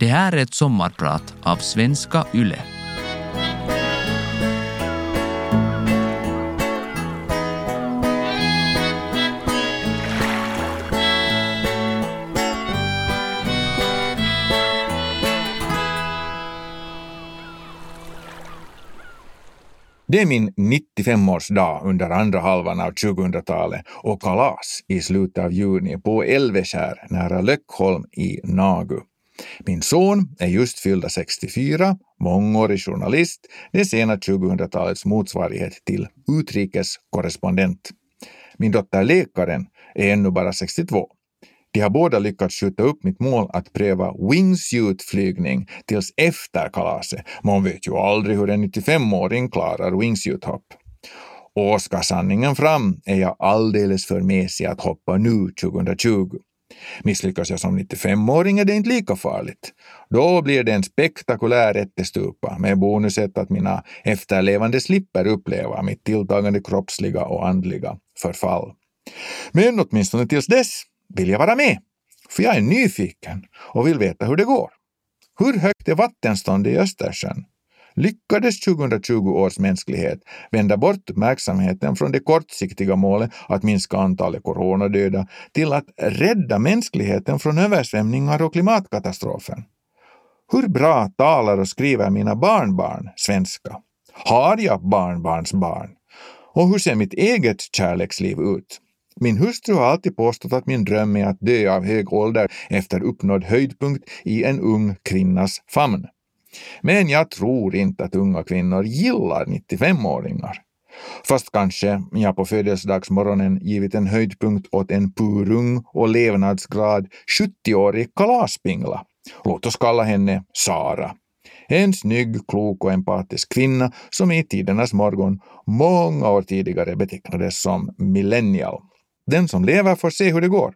Det här är ett sommarprat av Svenska Yle. Det är min 95-årsdag under andra halvan av 2000-talet och kalas i slutet av juni på Älveskär nära Löckholm i Nagu. Min son är just fyllda 64, mångårig journalist, det sena 2000-talets motsvarighet till utrikeskorrespondent. Min dotter läkaren är ännu bara 62. De har båda lyckats skjuta upp mitt mål att pröva wingsuit-flygning tills efter kalaset. Man vet ju aldrig hur en 95-åring klarar wingsuit-hopp. Och ska sanningen fram är jag alldeles för mesig att hoppa nu 2020. Misslyckas jag som 95-åring är det inte lika farligt. Då blir det en spektakulär ättestupa med bonuset att mina efterlevande slipper uppleva mitt tilltagande kroppsliga och andliga förfall. Men åtminstone tills dess vill jag vara med, för jag är nyfiken och vill veta hur det går. Hur högt är vattenståndet i Östersjön? Lyckades 2020 års mänsklighet vända bort uppmärksamheten från det kortsiktiga målet att minska antalet coronadöda till att rädda mänskligheten från översvämningar och klimatkatastrofen? Hur bra talar och skriver mina barnbarn svenska? Har jag barnbarnsbarn? Och hur ser mitt eget kärleksliv ut? Min hustru har alltid påstått att min dröm är att dö av hög ålder efter uppnådd höjdpunkt i en ung kvinnas famn. Men jag tror inte att unga kvinnor gillar 95-åringar. Fast kanske jag på födelsedagsmorgonen givit en höjdpunkt åt en purung och levnadsgrad 70-årig kalaspingla. Låt oss kalla henne Sara. En snygg, klok och empatisk kvinna som i tidernas morgon många år tidigare betecknades som millennial. Den som lever får se hur det går.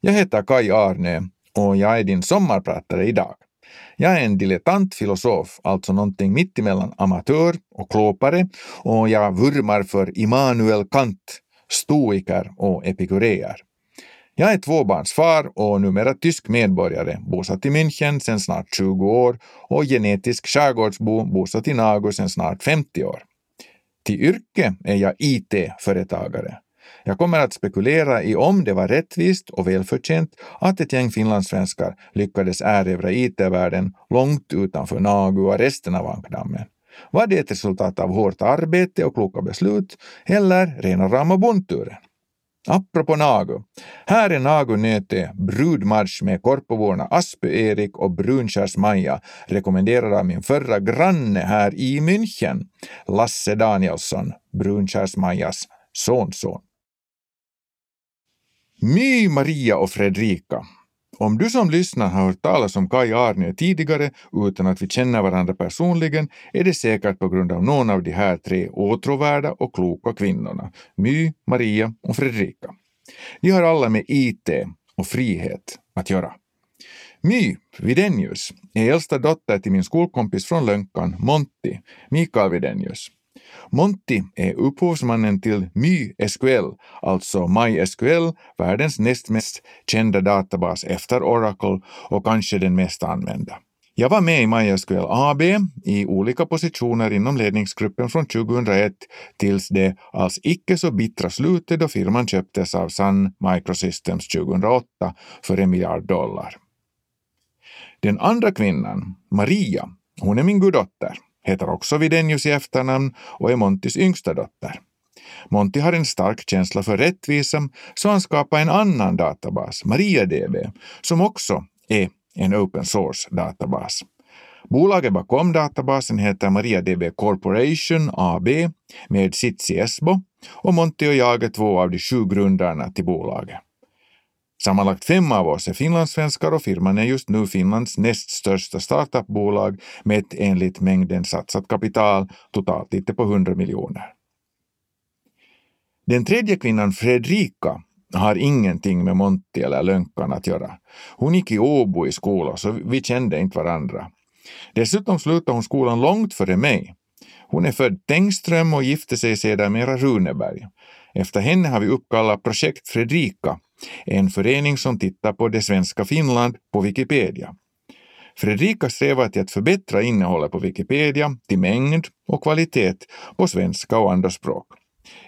Jag heter Kai Arne och jag är din sommarpratare idag. Jag är en dilettant filosof, alltså någonting mittemellan amatör och klåpare, och jag vurmar för Immanuel Kant, stoiker och epikureer. Jag är tvåbarnsfar och numera tysk medborgare, bosatt i München sedan snart 20 år och genetisk skärgårdsbo, bosatt i Nago sedan snart 50 år. Till yrke är jag IT-företagare. Jag kommer att spekulera i om det var rättvist och välförtjänt att ett gäng finlandssvenskar lyckades erövra IT-världen långt utanför Nagu och resten av ankdammen. Var det ett resultat av hårt arbete och kloka beslut eller rena rama bondturen? Apropå Nagu. Här är Nagu Nöte brudmarsch med Korpoborna Aspö Erik och Brunskärs-Maja rekommenderad av min förra granne här i München, Lasse Danielsson, Brunskärs-Majas sonson. My, Maria och Fredrika. Om du som lyssnar har hört talas om Kai Arne tidigare utan att vi känner varandra personligen är det säkert på grund av någon av de här tre åtråvärda och kloka kvinnorna, My, Maria och Fredrika. De har alla med IT och frihet att göra. My Videnius är äldsta dotter till min skolkompis från Lönkan, Monty, Mikael Videnius. Monty är upphovsmannen till MySQL, alltså MySQL, världens näst mest kända databas efter Oracle och kanske den mest använda. Jag var med i MySQL AB i olika positioner inom ledningsgruppen från 2001 tills det alls icke så bittra slutet då firman köptes av Sun Microsystems 2008 för en miljard dollar. Den andra kvinnan, Maria, hon är min guddotter heter också Videnius i efternamn och är Montys yngsta dotter. Monty har en stark känsla för rättvisa så han skapar en annan databas, MariaDB, som också är en open source databas. Bolaget bakom databasen heter MariaDB Corporation AB med sitt i Esbo och Monty och jag är två av de sju grundarna till bolaget. Sammanlagt fem av oss är finlandssvenskar och firman är just nu Finlands näst största startupbolag mätt enligt mängden satsat kapital totalt lite på 100 miljoner. Den tredje kvinnan, Fredrika, har ingenting med Monty eller Lönkan att göra. Hon gick i Åbo i skola så vi kände inte varandra. Dessutom slutade hon skolan långt före mig. Hon är född Tengström och gifte sig sedermera Runeberg. Efter henne har vi uppkallat Projekt Fredrika en förening som tittar på det svenska Finland på Wikipedia. Fredrika strävar till att förbättra innehållet på Wikipedia till mängd och kvalitet på svenska och andra språk.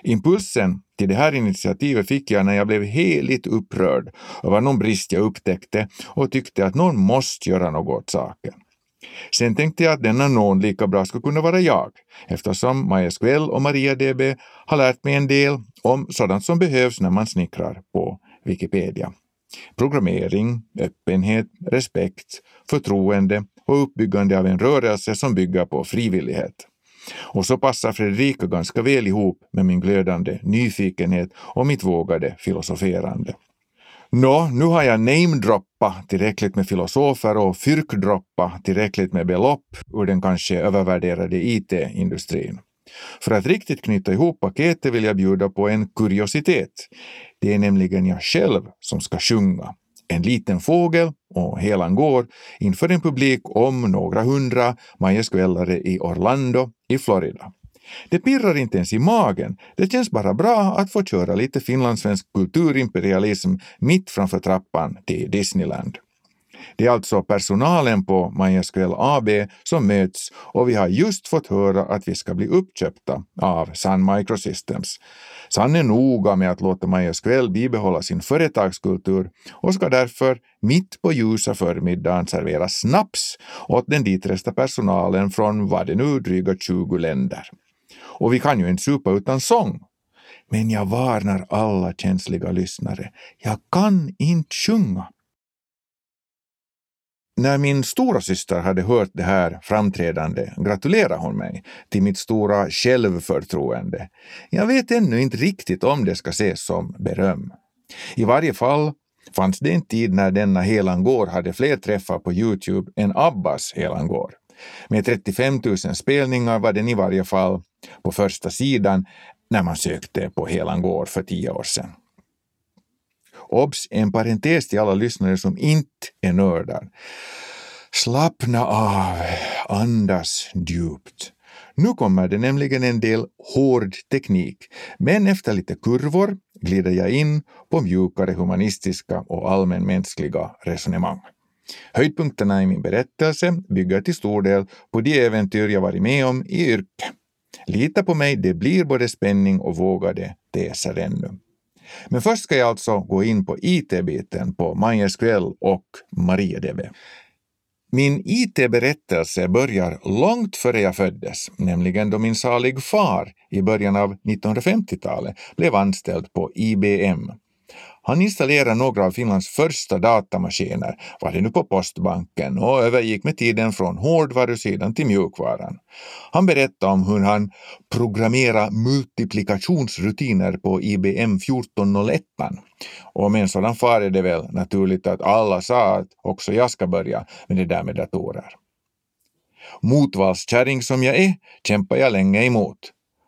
Impulsen till det här initiativet fick jag när jag blev heligt upprörd över någon brist jag upptäckte och tyckte att någon måste göra något åt saken. Sen tänkte jag att denna någon lika bra skulle kunna vara jag, eftersom MySQL och MariaDB har lärt mig en del om sådant som behövs när man snickrar på Wikipedia. Programmering, öppenhet, respekt, förtroende och uppbyggande av en rörelse som bygger på frivillighet. Och så passar Fredrika ganska väl ihop med min glödande nyfikenhet och mitt vågade filosoferande. Nå, nu har jag namedroppat tillräckligt med filosofer och fyrkdroppat tillräckligt med belopp ur den kanske övervärderade IT-industrin. För att riktigt knyta ihop paketet vill jag bjuda på en kuriositet. Det är nämligen jag själv som ska sjunga. En liten fågel och helan går inför en publik om några hundra majeskvällare i Orlando i Florida. Det pirrar inte ens i magen. Det känns bara bra att få köra lite finlandssvensk kulturimperialism mitt framför trappan till Disneyland. Det är alltså personalen på MySQL AB som möts och vi har just fått höra att vi ska bli uppköpta av Sun Microsystems. Sun är noga med att låta MySQL bibehålla sin företagskultur och ska därför mitt på ljusa förmiddagen servera snaps åt den ditresta personalen från vad det nu dryga 20 länder. Och vi kan ju inte supa utan sång. Men jag varnar alla känsliga lyssnare. Jag kan inte sjunga. När min stora syster hade hört det här framträdande gratulerade hon mig till mitt stora självförtroende. Jag vet ännu inte riktigt om det ska ses som beröm. I varje fall fanns det en tid när denna Helangård hade fler träffar på Youtube än Abbas Helangård. Med 35 000 spelningar var den i varje fall på första sidan när man sökte på Helangård för tio år sedan. Obs! En parentes till alla lyssnare som inte är nördar. Slappna av, andas djupt. Nu kommer det nämligen en del hård teknik, men efter lite kurvor glider jag in på mjukare humanistiska och allmänmänskliga resonemang. Höjdpunkterna i min berättelse bygger till stor del på de äventyr jag varit med om i yrke. Lita på mig, det blir både spänning och vågade teser ännu. Men först ska jag alltså gå in på IT-biten på MySQL och MariaDB. Min IT-berättelse börjar långt före jag föddes, nämligen då min salig far i början av 1950-talet blev anställd på IBM han installerade några av Finlands första datamaskiner, var det nu på postbanken, och övergick med tiden från hårdvarusidan till mjukvaran. Han berättade om hur han programmerade multiplikationsrutiner på IBM 1401. Och med en sådan far är det väl naturligt att alla sa att också jag ska börja med det där med datorer. Motvallskärring som jag är kämpar jag länge emot.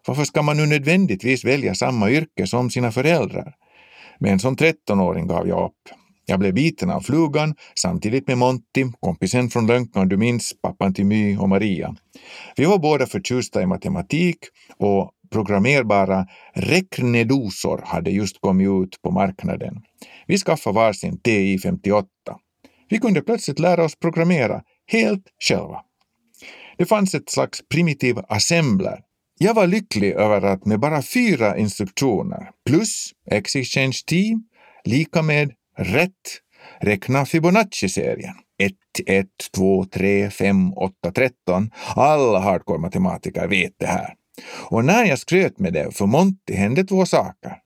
Varför ska man nu nödvändigtvis välja samma yrke som sina föräldrar? Men som 13-åring gav jag upp. Jag blev biten av flugan samtidigt med Monty, kompisen från Lönkan du minns, pappan till My och Maria. Vi var båda förtjusta i matematik och programmerbara räknedosor hade just kommit ut på marknaden. Vi skaffade varsin TI-58. Vi kunde plötsligt lära oss programmera helt själva. Det fanns ett slags primitiv assembler jag var lycklig över att med bara fyra instruktioner plus X-Exchange T lika med rätt räkna Fibonacci-serien. 1, 1, 2, 3, 5, 8, 13. Alla hardcore-matematiker vet det här. Och när jag skröt med det för Monty hände två saker.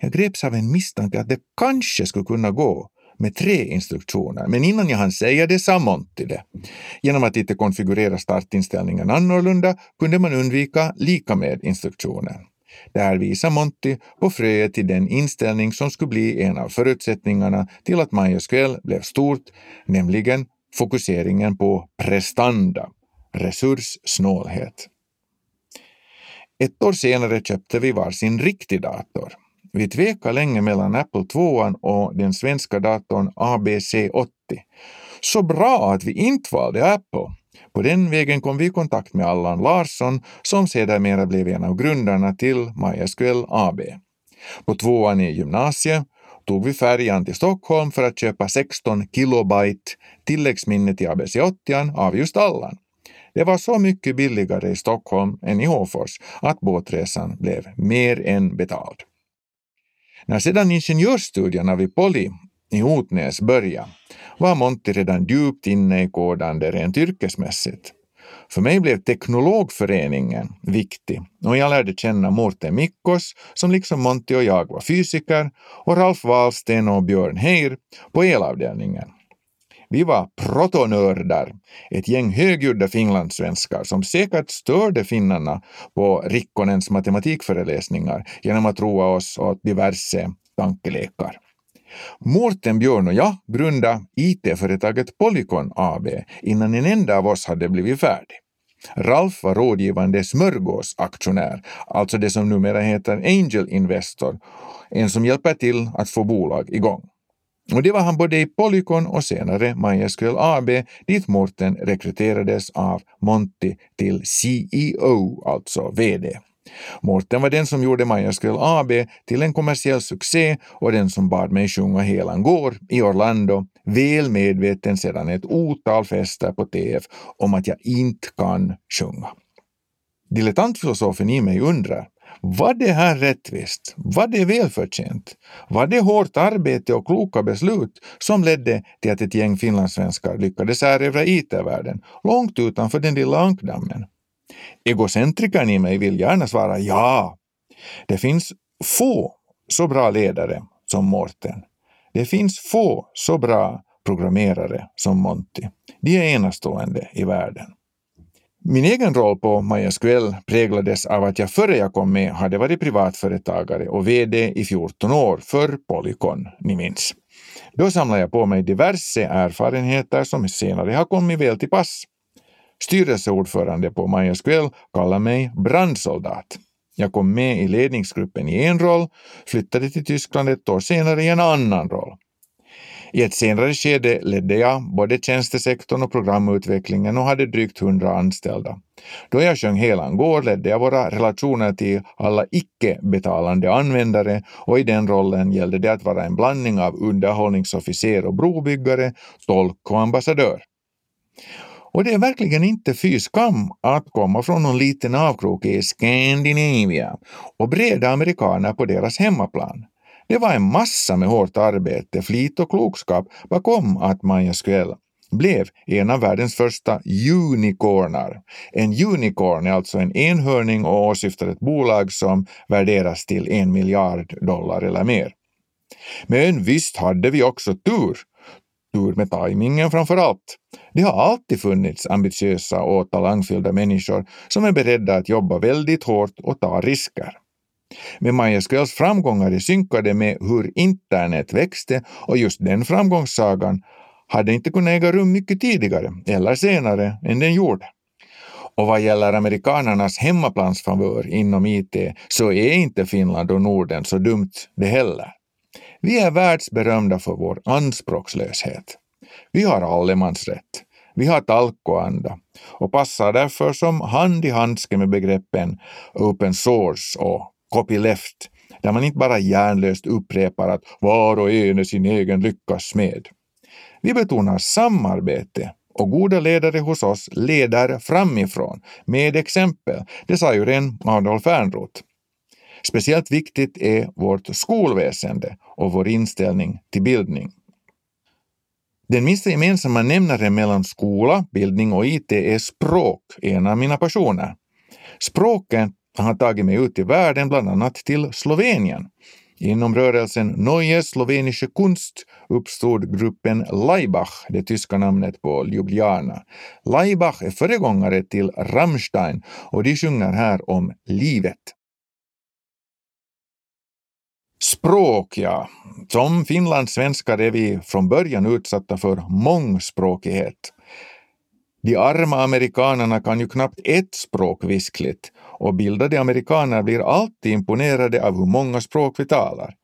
Jag greps av en misstanke att det kanske skulle kunna gå med tre instruktioner, men innan jag hann säga det sa Monty det. Genom att inte konfigurera startinställningen annorlunda kunde man undvika lika med instruktionen. Där visar Monty på fröet till den inställning som skulle bli en av förutsättningarna till att MySQL blev stort, nämligen fokuseringen på prestanda, resurssnålhet. Ett år senare köpte vi varsin riktig dator. Vi tvekade länge mellan Apple 2 och den svenska datorn ABC80. Så bra att vi inte valde Apple. På den vägen kom vi i kontakt med Allan Larsson som sedermera blev en av grundarna till MySQL AB. På tvåan i gymnasiet tog vi färjan till Stockholm för att köpa 16 kilobyte tilläggsminne till ABC80 av just Allan. Det var så mycket billigare i Stockholm än i Håfors att båtresan blev mer än betald. När sedan ingenjörsstudierna vid Poli i Hotnäs började var Monti redan djupt inne i kodande rent yrkesmässigt. För mig blev Teknologföreningen viktig och jag lärde känna Mårten Mikkos som liksom Monti och jag var fysiker och Ralf Wahlsten och Björn Heir på elavdelningen. Vi var protonördar, ett gäng högljudda finlandssvenskar som säkert störde finnarna på Rikkonens matematikföreläsningar genom att roa oss åt diverse tankelekar. Mårten Björn och jag grundade IT-företaget Polycon AB innan en enda av oss hade blivit färdig. Ralf var rådgivande smörgåsaktionär, alltså det som numera heter Angel Investor, en som hjälper till att få bolag igång. Och det var han både i Polycon och senare MySQL AB dit Mårten rekryterades av Monty till CEO, alltså VD. Mårten var den som gjorde MySQL AB till en kommersiell succé och den som bad mig sjunga Helan går i Orlando, väl medveten sedan ett otal fester på TF om att jag inte kan sjunga. Dilettantfilosofen i mig undrar, var det här rättvist? Var det välförtjänt? Var det hårt arbete och kloka beslut som ledde till att ett gäng finlandssvenskar lyckades erövra IT-världen långt utanför den lilla ankdammen? Egocentrikern i mig vill gärna svara ja. Det finns få så bra ledare som Morten. Det finns få så bra programmerare som Monty. De är enastående i världen. Min egen roll på MySQL präglades av att jag före jag kom med hade varit privatföretagare och VD i 14 år för Polycon, ni minns. Då samlade jag på mig diverse erfarenheter som senare har kommit väl till pass. Styrelseordförande på MySQL kallar mig brandsoldat. Jag kom med i ledningsgruppen i en roll, flyttade till Tyskland ett år senare i en annan roll. I ett senare skede ledde jag både tjänstesektorn och programutvecklingen och hade drygt hundra anställda. Då jag sjöng Helan går ledde jag våra relationer till alla icke-betalande användare och i den rollen gällde det att vara en blandning av underhållningsofficer och brobyggare, tolk och ambassadör. Och det är verkligen inte fy skam att komma från någon liten avkrok i Scandinavia och breda amerikaner på deras hemmaplan. Det var en massa med hårt arbete, flit och klokskap bakom att MySQL blev en av världens första unicornar. En unicorn är alltså en enhörning och åsyftar ett bolag som värderas till en miljard dollar eller mer. Men visst hade vi också tur tur med tajmingen framför allt. Det har alltid funnits ambitiösa och talangfyllda människor som är beredda att jobba väldigt hårt och ta risker. Men MySQLs framgångar är synkade med hur internet växte och just den framgångssagan hade inte kunnat äga rum mycket tidigare eller senare än den gjorde. Och vad gäller amerikanernas hemmaplansfavör inom IT så är inte Finland och Norden så dumt det heller. Vi är världsberömda för vår anspråkslöshet. Vi har allemansrätt. Vi har talkoanda och passar därför som hand i handske med begreppen open source och copyleft, där man inte bara hjärnlöst upprepar att var och en är sin egen lyckas smed. Vi betonar samarbete och goda ledare hos oss leder framifrån med exempel. Det sa ju ren Adolf Ernroth. Speciellt viktigt är vårt skolväsende och vår inställning till bildning. Den minsta gemensamma nämnaren mellan skola, bildning och IT är språk, en av mina passioner. Språken har tagit mig ut i världen, bland annat till Slovenien. Inom rörelsen Neue slovenische Kunst uppstod gruppen Laibach, det tyska namnet på Ljubljana. Laibach är föregångare till Rammstein och de sjunger här om livet. Språk, ja. Som finlandssvenskar är vi från början utsatta för mångspråkighet. De arma amerikanerna kan ju knappt ett språk viskligt och bildade amerikaner blir alltid imponerade av hur många språk vi talar.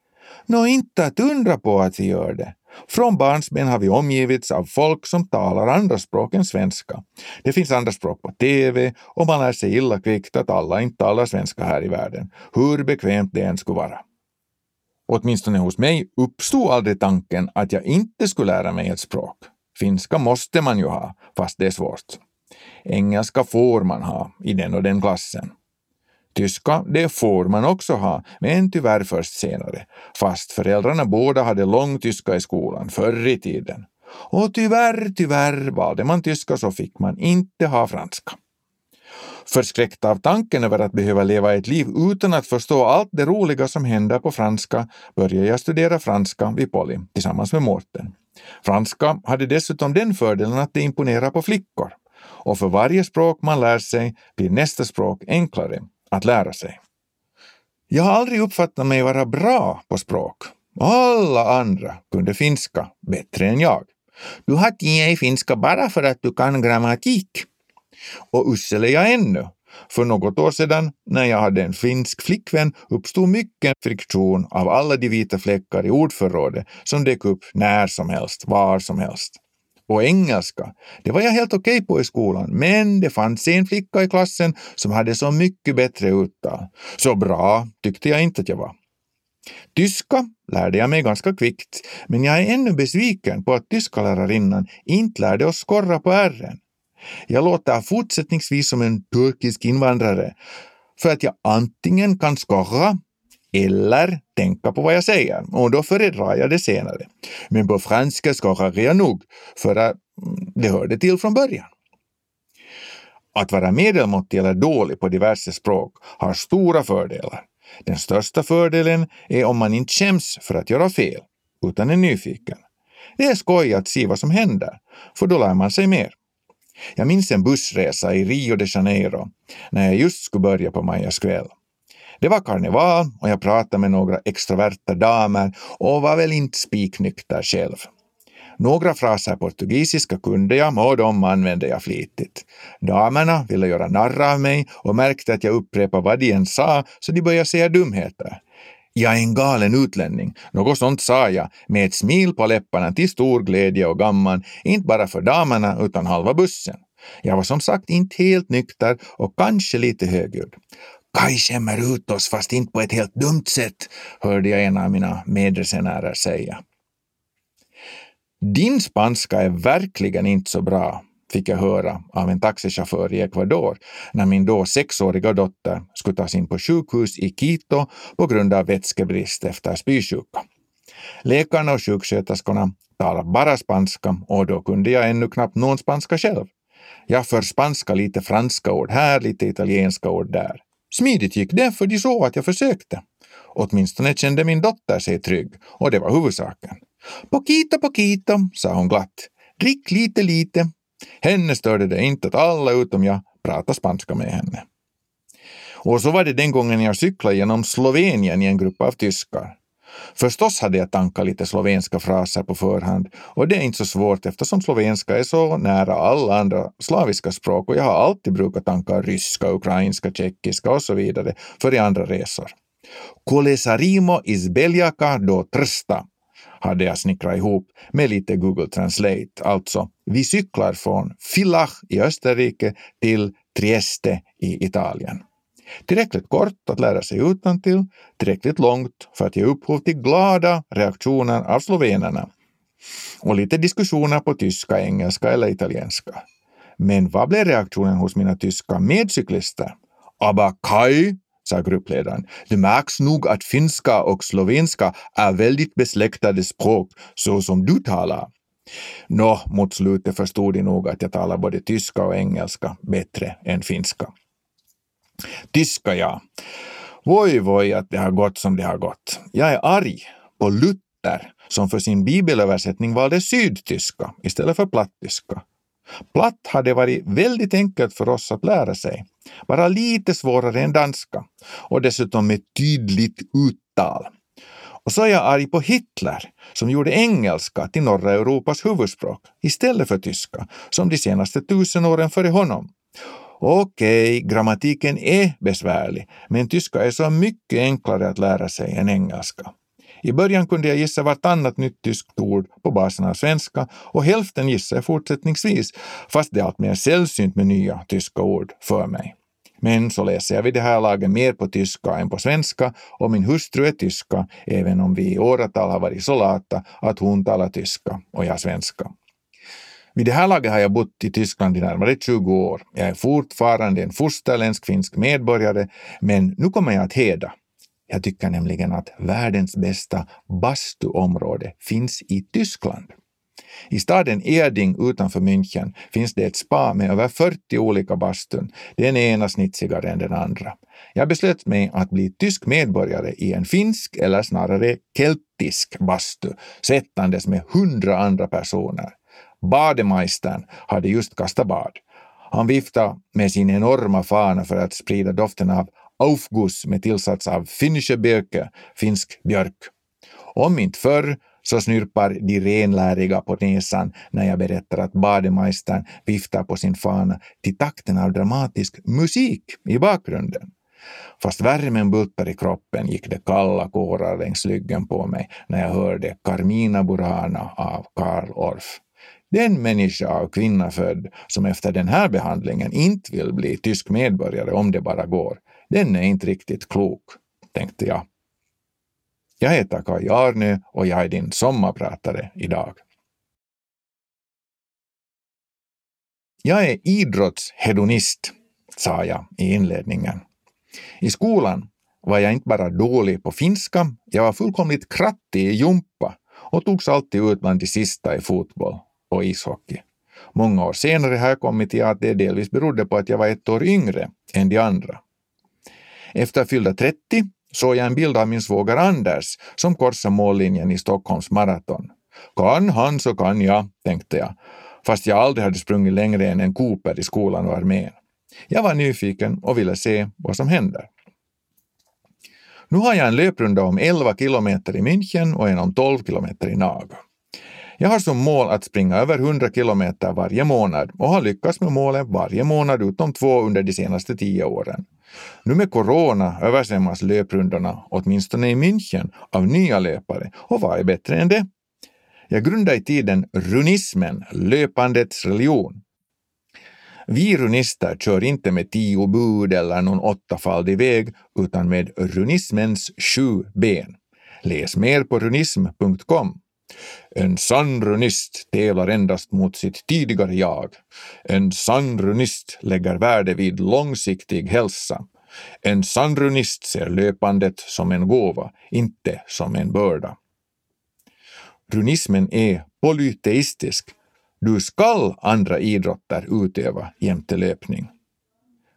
Nå, inte att undra på att vi gör det. Från barnsben har vi omgivits av folk som talar andra språk än svenska. Det finns andra språk på TV och man lär sig illa kvickt att alla inte talar svenska här i världen, hur bekvämt det än skulle vara. åtminstone hos mig, uppstod aldrig tanken att jag inte skulle lära mig ett språk. Finska måste man ju ha, fast det är svårt. Engelska får man ha i den och den klassen. Tyska, det får man också ha, men tyvärr först senare, fast föräldrarna båda hade lång tyska i skolan förr i tiden. Och tyvärr, tyvärr, valde man tyska så fick man inte ha franska. Förskräckt av tanken över att behöva leva ett liv utan att förstå allt det roliga som händer på franska började jag studera franska vid Polly tillsammans med Mårten. Franska hade dessutom den fördelen att det imponerar på flickor. Och för varje språk man lär sig blir nästa språk enklare att lära sig. Jag har aldrig uppfattat mig vara bra på språk. Alla andra kunde finska bättre än jag. Du har tio i finska bara för att du kan grammatik. Och usel är jag ännu. För något år sedan, när jag hade en finsk flickvän, uppstod mycket friktion av alla de vita fläckar i ordförrådet som dök upp när som helst, var som helst. Och engelska, det var jag helt okej okay på i skolan, men det fanns en flicka i klassen som hade så mycket bättre uttal. Så bra tyckte jag inte att jag var. Tyska lärde jag mig ganska kvickt, men jag är ännu besviken på att tyskalärarinnan inte lärde oss skorra på ärren. Jag låter fortsättningsvis som en turkisk invandrare för att jag antingen kan skorra eller tänka på vad jag säger och då föredrar jag det senare. Men på franska skorrar jag nog för att mm, det hörde till från början. Att vara medelmåttig eller dålig på diverse språk har stora fördelar. Den största fördelen är om man inte skäms för att göra fel, utan är nyfiken. Det är skoj att se vad som händer, för då lär man sig mer. Jag minns en bussresa i Rio de Janeiro när jag just skulle börja på Majas kväll. Det var karneval och jag pratade med några extroverta damer och var väl inte spiknykter själv. Några fraser portugisiska kunde jag och de använde jag flitigt. Damerna ville göra narr av mig och märkte att jag upprepade vad de än sa så de började säga dumheter. Jag är en galen utlänning. Något sånt sa jag med ett smil på läpparna till stor glädje och gamman, inte bara för damerna utan halva bussen. Jag var som sagt inte helt nykter och kanske lite högljudd. Kaj skämmer ut oss fast inte på ett helt dumt sätt, hörde jag en av mina medresenärer säga. Din spanska är verkligen inte så bra, fick jag höra av en taxichaufför i Ecuador när min då sexåriga dotter skulle tas in på sjukhus i Quito på grund av vätskebrist efter spysjuka. Läkarna och sjuksköterskorna talade bara spanska och då kunde jag ännu knappt någon spanska själv. Jag förspanska lite franska ord här, lite italienska ord där. Smidigt gick det, för de såg att jag försökte. Åtminstone kände min dotter sig trygg, och det var huvudsaken. Poquito, poquito, sa hon glatt. Drick lite, lite. Henne störde det inte att alla utom jag pratade spanska med henne. Och så var det den gången jag cyklade genom Slovenien i en grupp av tyskar. Förstås hade jag tankat lite slovenska fraser på förhand och det är inte så svårt eftersom slovenska är så nära alla andra slaviska språk och jag har alltid brukat tanka ryska, ukrainska, tjeckiska och så vidare för i andra resor. Kolesarimo iz Beljaka do Trsta hade jag snickrat ihop med lite Google Translate, alltså vi cyklar från Villach i Österrike till Trieste i Italien. Tillräckligt kort att lära sig utantill, tillräckligt långt för att ge upphov till glada reaktioner av slovenerna och lite diskussioner på tyska, engelska eller italienska. Men vad blev reaktionen hos mina tyska medcyklister? Aber Kai, sa gruppledaren, det märks nog att finska och slovenska är väldigt besläktade språk, så som du talar. Nå, mot slutet förstod de nog att jag talar både tyska och engelska bättre än finska. Tyska, ja. Voi voi att det har gått som det har gått. Jag är arg på Luther som för sin bibelöversättning valde sydtyska istället för plattyska. Platt hade varit väldigt enkelt för oss att lära sig, bara lite svårare än danska och dessutom med tydligt uttal. Och så är jag arg på Hitler som gjorde engelska till norra Europas huvudspråk istället för tyska, som de senaste tusen åren före honom. Okej, okay, grammatiken är besvärlig, men tyska är så mycket enklare att lära sig än engelska. I början kunde jag gissa vartannat nytt tyskt ord på basen av svenska och hälften gissar jag fortsättningsvis, fast det är allt mer sällsynt med nya tyska ord för mig. Men så läser jag vid det här laget mer på tyska än på svenska och min hustru är tyska, även om vi i åratal har varit så lata att hon talar tyska och jag svenska. Vid det här laget har jag bott i Tyskland i närmare 20 år. Jag är fortfarande en fosterländsk finsk medborgare, men nu kommer jag att heda. Jag tycker nämligen att världens bästa bastuområde finns i Tyskland. I staden Erding utanför München finns det ett spa med över 40 olika bastun, den ena snitsigare än den andra. Jag beslöt mig att bli tysk medborgare i en finsk, eller snarare keltisk bastu, sättandes med hundra andra personer. Bademeistern hade just kastat bad. Han viftade med sin enorma fana för att sprida doften av Aufguss med tillsats av Finnische Birke, finsk björk. Om inte förr så snyrpar de renläriga på näsan när jag berättar att bademeistern viftar på sin fana till takten av dramatisk musik i bakgrunden. Fast värmen bultar i kroppen gick det kalla kårar längs ryggen på mig när jag hörde Carmina Burana av Karl Orff. Den människa av kvinna född som efter den här behandlingen inte vill bli tysk medborgare om det bara går, den är inte riktigt klok, tänkte jag. Jag heter Kaj Arnö och jag är din sommarpratare idag. Jag är idrottshedonist, sa jag i inledningen. I skolan var jag inte bara dålig på finska, jag var fullkomligt krattig i jumpa och togs alltid ut bland de sista i fotboll och ishockey. Många år senare har jag kommit till att det delvis berodde på att jag var ett år yngre än de andra. Efter fyllda 30 såg jag en bild av min svåger Anders som korsade mållinjen i Stockholms maraton. Kan han så kan jag, tänkte jag, fast jag aldrig hade sprungit längre än en Cooper i skolan och armén. Jag var nyfiken och ville se vad som händer. Nu har jag en löprunda om 11 kilometer i München och en om 12 kilometer i Naga. Jag har som mål att springa över 100 kilometer varje månad och har lyckats med målen varje månad utom två under de senaste tio åren. Nu med corona översvämmas löprundorna, åtminstone i München, av nya löpare. Och vad är bättre än det? Jag grundade i tiden runismen, löpandets religion. Vi runister kör inte med tio bud eller någon åttafaldig väg, utan med runismens sju ben. Läs mer på runism.com. En sann runist tävlar endast mot sitt tidigare jag. En sann runist lägger värde vid långsiktig hälsa. En sann runist ser löpandet som en gåva, inte som en börda. Runismen är polyteistisk. Du skall andra idrotter utöva jämte löpning.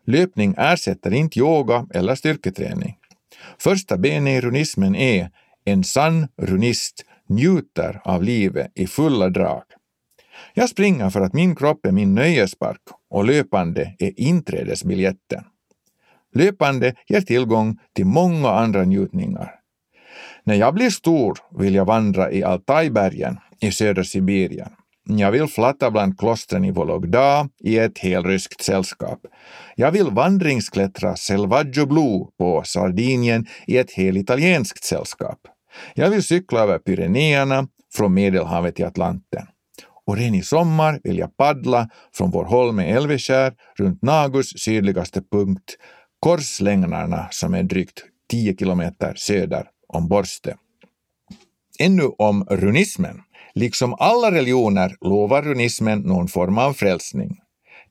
Löpning ersätter inte yoga eller styrketräning. Första benet i runismen är en sann runist njuter av livet i fulla drag. Jag springer för att min kropp är min nöjespark och löpande är inträdesbiljetten. Löpande ger tillgång till många andra njutningar. När jag blir stor vill jag vandra i Altajbergen i södra Sibirien. Jag vill flatta bland klostren i Vologda i ett helryskt sällskap. Jag vill vandringsklättra Selvaggio Blu på Sardinien i ett helitalienskt sällskap. Jag vill cykla över Pyrenéerna från Medelhavet till Atlanten. Och redan i sommar vill jag paddla från vår holme Älveskär runt Nagus sydligaste punkt, Korslänglarna som är drygt 10 kilometer söder om Borste. Ännu om runismen. Liksom alla religioner lovar runismen någon form av frälsning.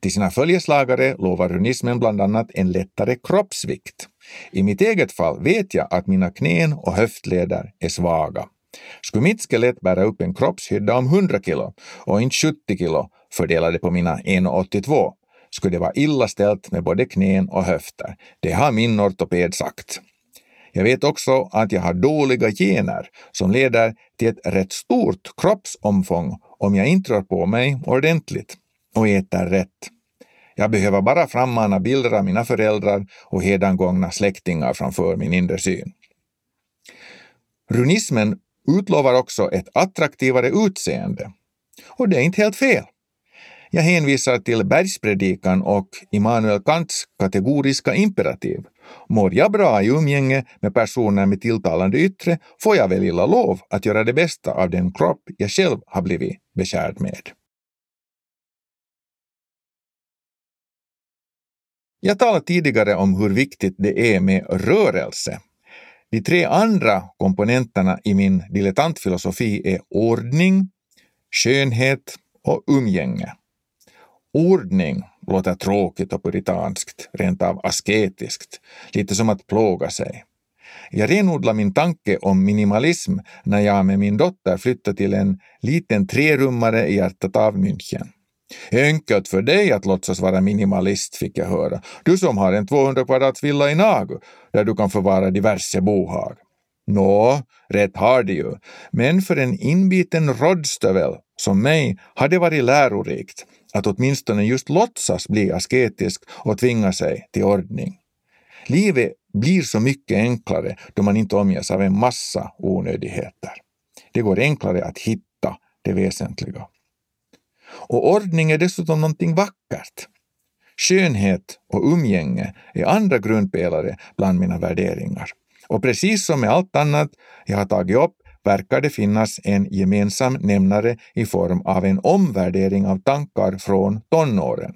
Till sina följeslagare lovar runismen bland annat en lättare kroppsvikt. I mitt eget fall vet jag att mina knän och höftleder är svaga. Skulle mitt skelett bära upp en kroppshydda om 100 kilo och inte 70 kilo fördelade på mina 1,82 skulle det vara illa ställt med både knän och höfter. Det har min ortoped sagt. Jag vet också att jag har dåliga gener som leder till ett rätt stort kroppsomfång om jag inte rör på mig ordentligt och äter rätt. Jag behöver bara frammana bilder av mina föräldrar och hedangångna släktingar framför min inre syn. Runismen utlovar också ett attraktivare utseende. Och det är inte helt fel. Jag hänvisar till Bergspredikan och Immanuel Kants kategoriska imperativ. Mår jag bra i umgänge med personer med tilltalande yttre får jag väl illa lov att göra det bästa av den kropp jag själv har blivit bekärd med. Jag talade tidigare om hur viktigt det är med rörelse. De tre andra komponenterna i min dilettantfilosofi är ordning, skönhet och umgänge. Ordning låter tråkigt och puritanskt, rent av asketiskt, lite som att plåga sig. Jag renodlade min tanke om minimalism när jag med min dotter flyttade till en liten trerummare i hjärtat av München. Enkelt för dig att låtsas vara minimalist, fick jag höra. Du som har en 200 kvadrats villa i Nagu, där du kan förvara diverse bohag. Nå, rätt har de ju, men för en inbiten rådstövel som mig har det varit lärorikt att åtminstone just låtsas bli asketisk och tvinga sig till ordning. Livet blir så mycket enklare då man inte omges av en massa onödigheter. Det går enklare att hitta det väsentliga. Och ordning är dessutom någonting vackert. Skönhet och umgänge är andra grundpelare bland mina värderingar. Och precis som med allt annat jag har tagit upp verkar det finnas en gemensam nämnare i form av en omvärdering av tankar från tonåren.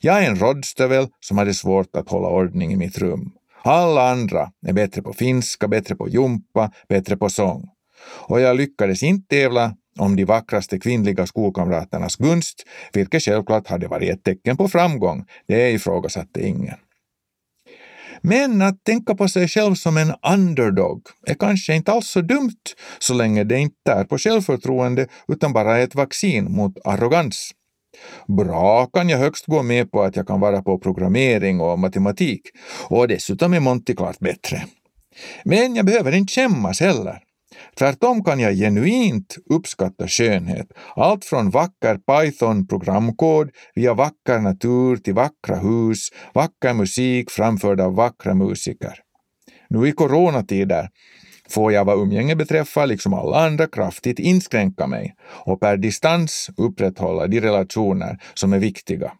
Jag är en rådstövel som hade svårt att hålla ordning i mitt rum. Alla andra är bättre på finska, bättre på jumpa, bättre på sång. Och jag lyckades inte tävla om de vackraste kvinnliga skolkamraternas gunst, vilket självklart hade varit ett tecken på framgång, det ifrågasatte ingen. Men att tänka på sig själv som en underdog är kanske inte alls så dumt så länge det inte är på självförtroende utan bara är ett vaccin mot arrogans. Bra kan jag högst gå med på att jag kan vara på programmering och matematik och dessutom är Monty klart bättre. Men jag behöver inte skämmas heller. Tvärtom kan jag genuint uppskatta skönhet, allt från vacker Python-programkod via vacker natur till vackra hus, vacker musik framförd av vackra musiker. Nu i coronatider får jag vad umgänge beträffar, liksom alla andra, kraftigt inskränka mig och per distans upprätthålla de relationer som är viktiga.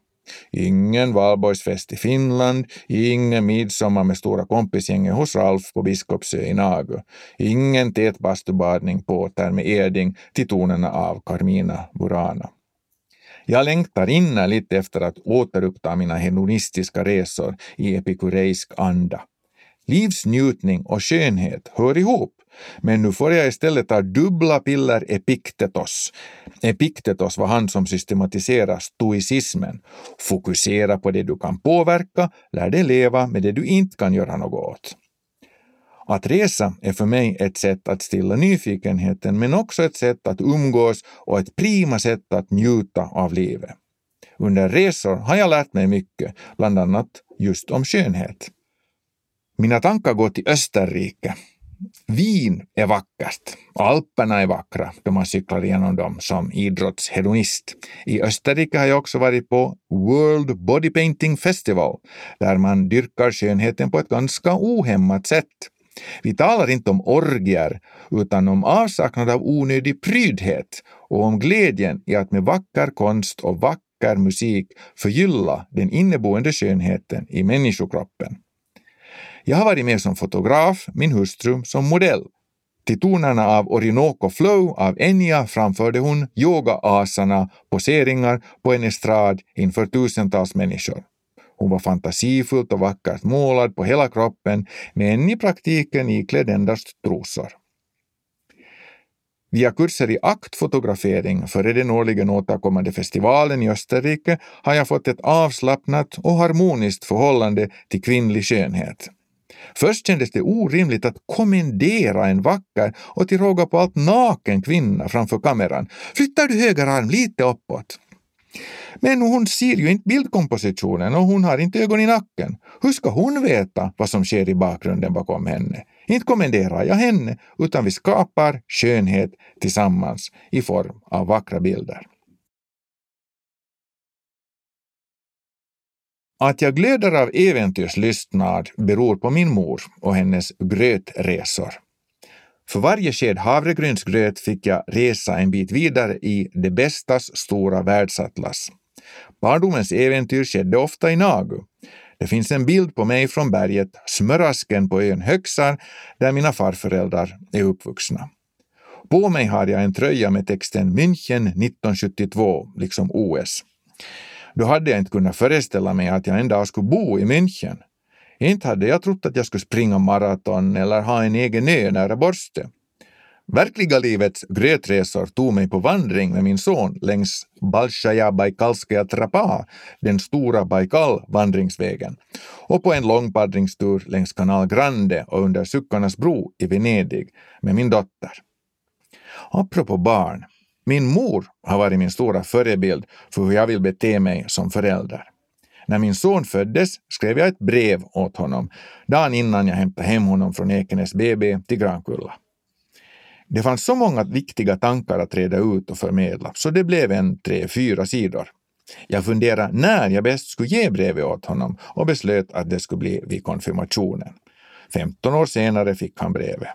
Ingen valborgsfest i Finland, ingen midsommar med stora kompisgänget hos Ralf på Biskopsö i Nagu, ingen tät bastubadning på Åter med Eding till tonerna av Carmina Burana. Jag längtar innerligt efter att återuppta mina hedonistiska resor i epikureisk anda. Livsnjutning och skönhet hör ihop, men nu får jag istället ta dubbla piller Epiktetos. Epiktetos var han som systematiserar stoicismen. Fokusera på det du kan påverka, lär dig leva med det du inte kan göra något åt. Att resa är för mig ett sätt att stilla nyfikenheten men också ett sätt att umgås och ett prima sätt att njuta av livet. Under resor har jag lärt mig mycket, bland annat just om skönhet. Mina tankar går till Österrike. Wien är vackert. Alperna är vackra då man cyklar igenom dem som idrottshedonist. I Österrike har jag också varit på World Body Painting Festival där man dyrkar skönheten på ett ganska ohämmat sätt. Vi talar inte om orgier utan om avsaknad av onödig prydhet och om glädjen i att med vacker konst och vacker musik förgylla den inneboende skönheten i människokroppen. Jag har varit med som fotograf, min hustru som modell. Till tonerna av Orinoco Flow av Enya framförde hon yoga-asana, poseringar på en estrad inför tusentals människor. Hon var fantasifullt och vackert målad på hela kroppen, men i praktiken iklädd endast trosor. Via kurser i aktfotografering före den årligen återkommande festivalen i Österrike har jag fått ett avslappnat och harmoniskt förhållande till kvinnlig skönhet. Först kändes det orimligt att kommendera en vacker och till råga på allt naken kvinna framför kameran. Flyttar du höger arm lite uppåt? Men hon ser ju inte bildkompositionen och hon har inte ögon i nacken. Hur ska hon veta vad som sker i bakgrunden bakom henne? Inte kommenderar jag henne, utan vi skapar skönhet tillsammans i form av vackra bilder. Att jag glöder av äventyrslystnad beror på min mor och hennes grötresor. För varje sked havregrynsgröt fick jag resa en bit vidare i det bästas stora världsatlas. Barndomens äventyr skedde ofta i Nagu. Det finns en bild på mig från berget Smörasken på ön Högsar där mina farföräldrar är uppvuxna. På mig har jag en tröja med texten München 1972, liksom OS. Då hade jag inte kunnat föreställa mig att jag en dag skulle bo i München. Inte hade jag trott att jag skulle springa maraton eller ha en egen ö nära Borste. Verkliga livets grötresor tog mig på vandring med min son längs Balshaja Baikalskaja Trapa, den stora Baikal-vandringsvägen, och på en långpaddringstur längs Kanal Grande och under Suckarnas bro i Venedig med min dotter. Apropå barn, min mor har varit min stora förebild för hur jag vill bete mig som förälder. När min son föddes skrev jag ett brev åt honom dagen innan jag hämtade hem honom från Ekenäs BB till Grankulla. Det fanns så många viktiga tankar att reda ut och förmedla, så det blev en tre, fyra sidor. Jag funderade när jag bäst skulle ge brevet åt honom och beslöt att det skulle bli vid konfirmationen. 15 år senare fick han brevet.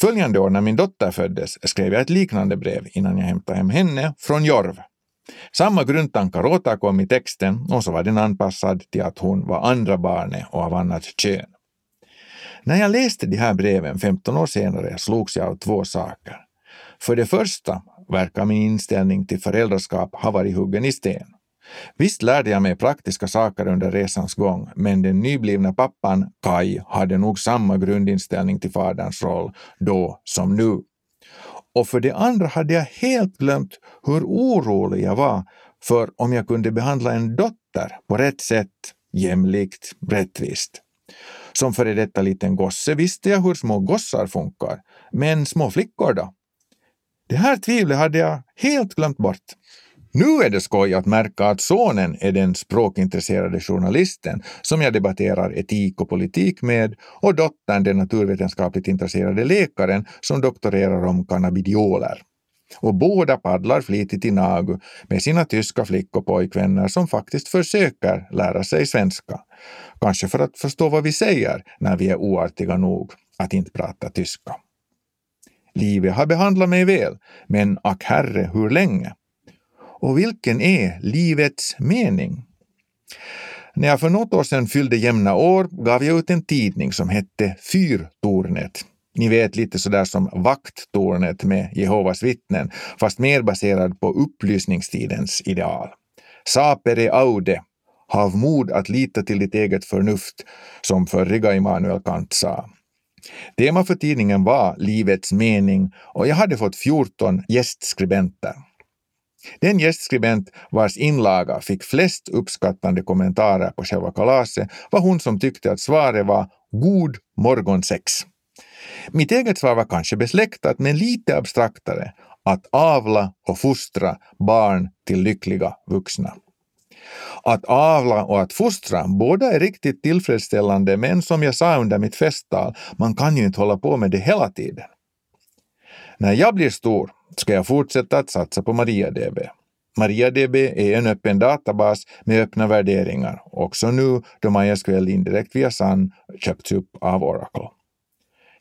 Följande år när min dotter föddes skrev jag ett liknande brev innan jag hämtade hem henne från Jorv. Samma grundtankar återkom i texten och så var den anpassad till att hon var andra barnet och av annat kön. När jag läste de här breven 15 år senare slogs jag av två saker. För det första verkar min inställning till föräldraskap ha varit huggen i sten. Visst lärde jag mig praktiska saker under resans gång, men den nyblivna pappan, Kai, hade nog samma grundinställning till faderns roll då som nu. Och för det andra hade jag helt glömt hur orolig jag var för om jag kunde behandla en dotter på rätt sätt, jämlikt, rättvist. Som före detta liten gosse visste jag hur små gossar funkar, men små flickor då? Det här tvivlet hade jag helt glömt bort. Nu är det skoj att märka att sonen är den språkintresserade journalisten som jag debatterar etik och politik med och dottern den naturvetenskapligt intresserade läkaren som doktorerar om cannabidioler. Och båda paddlar flitigt i Nagu med sina tyska flick och pojkvänner som faktiskt försöker lära sig svenska. Kanske för att förstå vad vi säger när vi är oartiga nog att inte prata tyska. Livet har behandlat mig väl, men ack herre, hur länge? Och vilken är livets mening? När jag för något år sedan fyllde jämna år gav jag ut en tidning som hette Fyrtornet. Ni vet lite sådär som Vakttornet med Jehovas vittnen, fast mer baserad på upplysningstidens ideal. Sapere aude, hav mod att lita till ditt eget förnuft, som förriga Immanuel Kant sa. Tema för tidningen var livets mening och jag hade fått 14 gästskribenter. Den gästskribent vars inlaga fick flest uppskattande kommentarer på själva kalaset var hon som tyckte att svaret var god morgonsex. Mitt eget svar var kanske besläktat men lite abstraktare, att avla och fostra barn till lyckliga vuxna. Att avla och att fostra, båda är riktigt tillfredsställande men som jag sa under mitt festtal, man kan ju inte hålla på med det hela tiden. När jag blir stor ska jag fortsätta att satsa på MariaDB. MariaDB är en öppen databas med öppna värderingar, också nu då MySQL indirekt via Sun köpts upp av Oracle.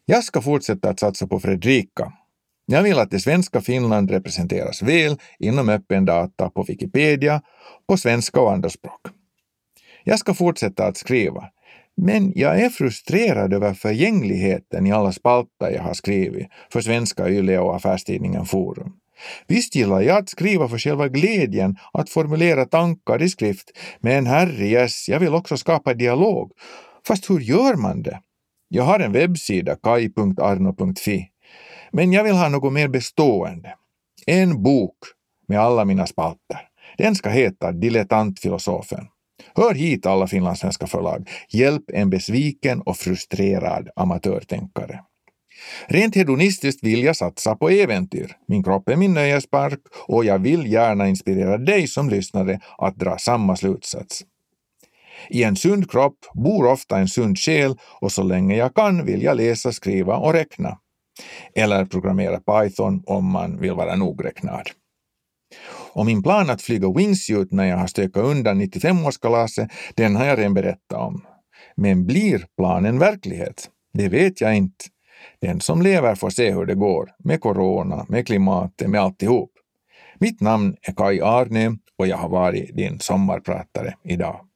Jag ska fortsätta att satsa på Fredrika. Jag vill att det svenska Finland representeras väl inom öppen data på Wikipedia, på svenska och andra språk. Jag ska fortsätta att skriva, men jag är frustrerad över förgängligheten i alla spalter jag har skrivit för Svenska Yle och affärstidningen Forum. Visst gillar jag att skriva för själva glädjen att formulera tankar i skrift, men herrejes, jag vill också skapa dialog. Fast hur gör man det? Jag har en webbsida, kai.arno.fi, men jag vill ha något mer bestående. En bok med alla mina spalter. Den ska heta Dilettantfilosofen. Hör hit alla finlandssvenska förlag. Hjälp en besviken och frustrerad amatörtänkare. Rent hedonistiskt vill jag satsa på äventyr. Min kropp är min nöjespark och jag vill gärna inspirera dig som lyssnare att dra samma slutsats. I en sund kropp bor ofta en sund själ och så länge jag kan vill jag läsa, skriva och räkna. Eller programmera Python om man vill vara nogräknad. Och min plan att flyga wingsuit när jag har stökat undan 95-årskalaset, den har jag redan berättat om. Men blir planen verklighet? Det vet jag inte. Den som lever får se hur det går, med corona, med klimatet, med alltihop. Mitt namn är Kai Arne och jag har varit din sommarpratare idag.